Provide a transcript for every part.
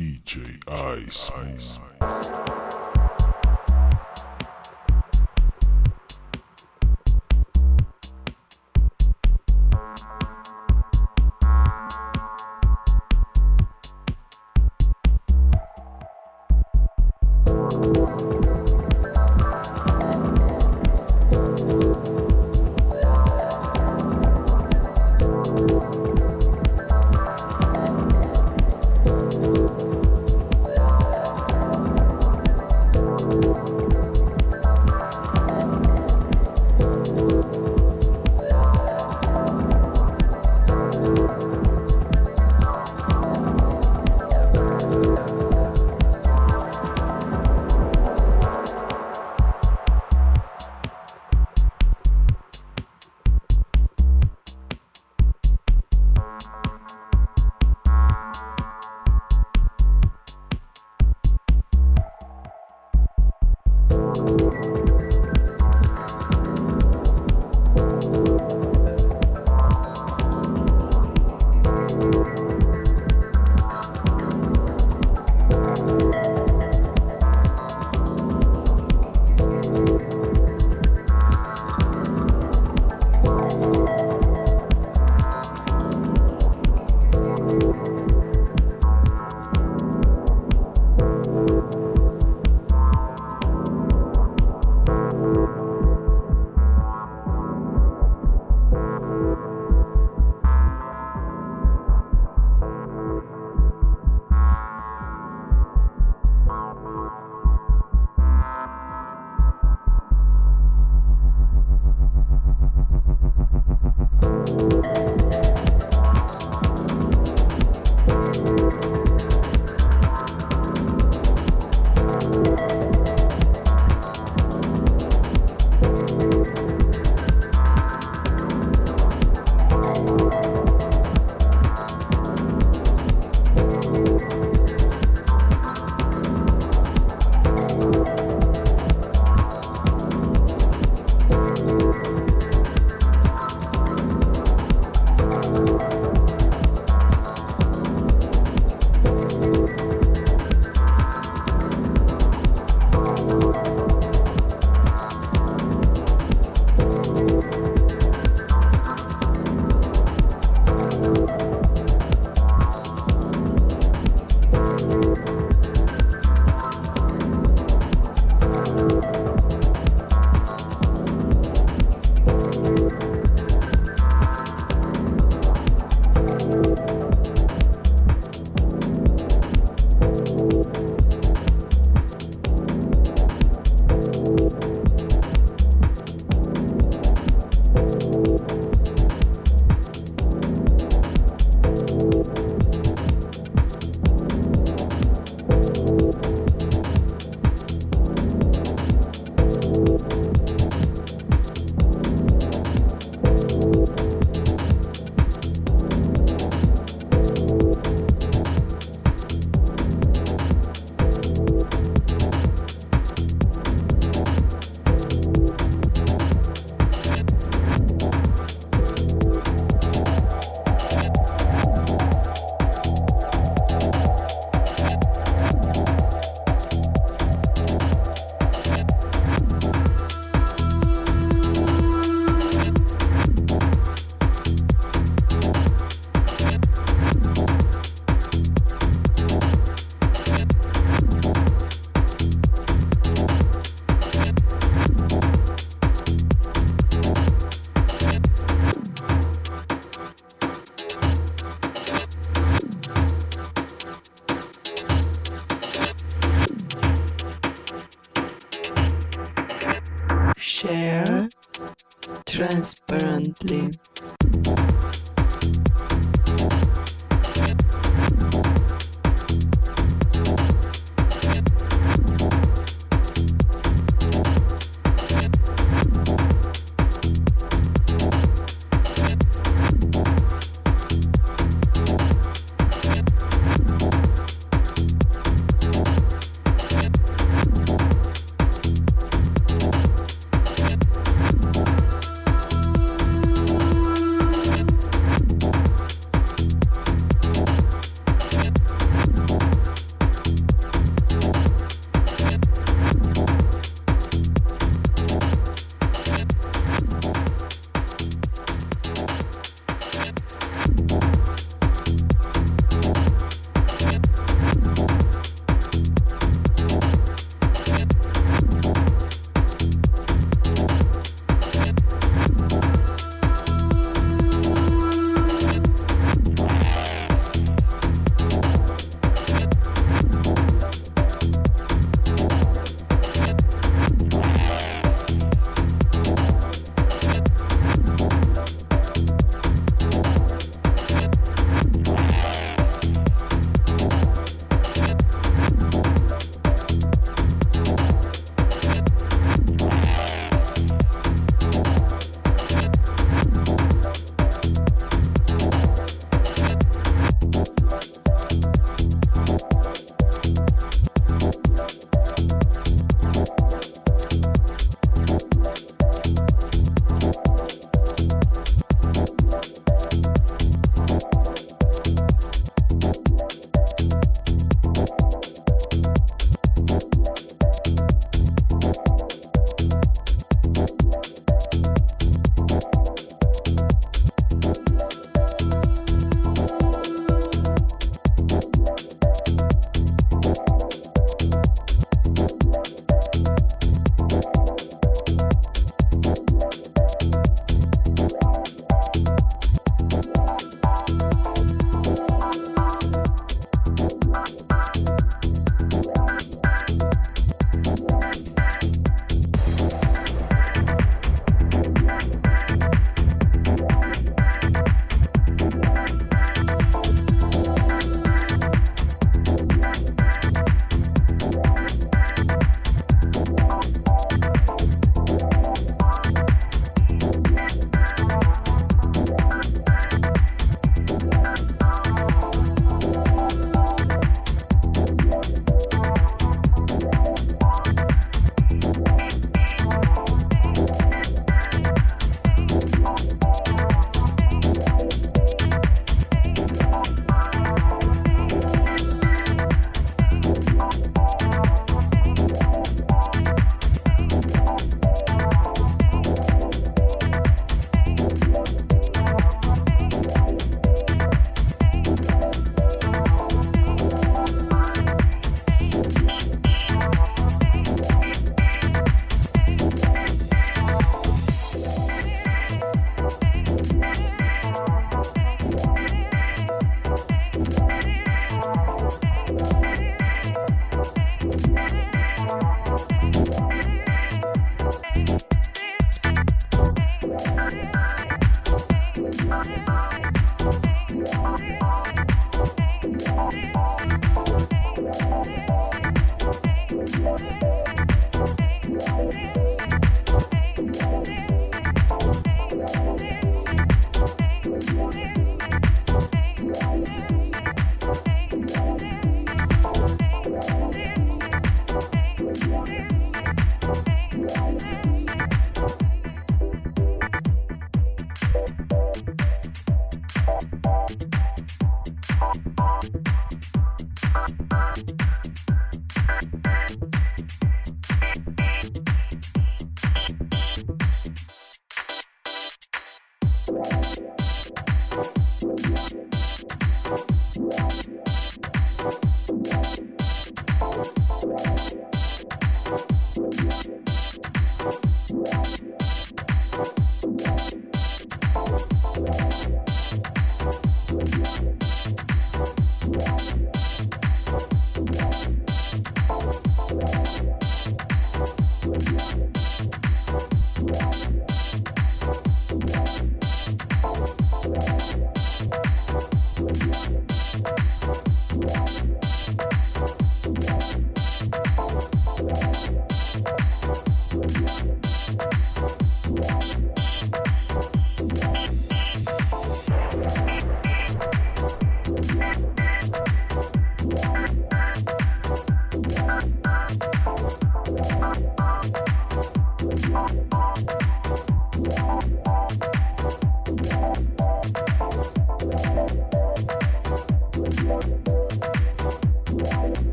DJ Ice Moon.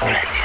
Preciosa.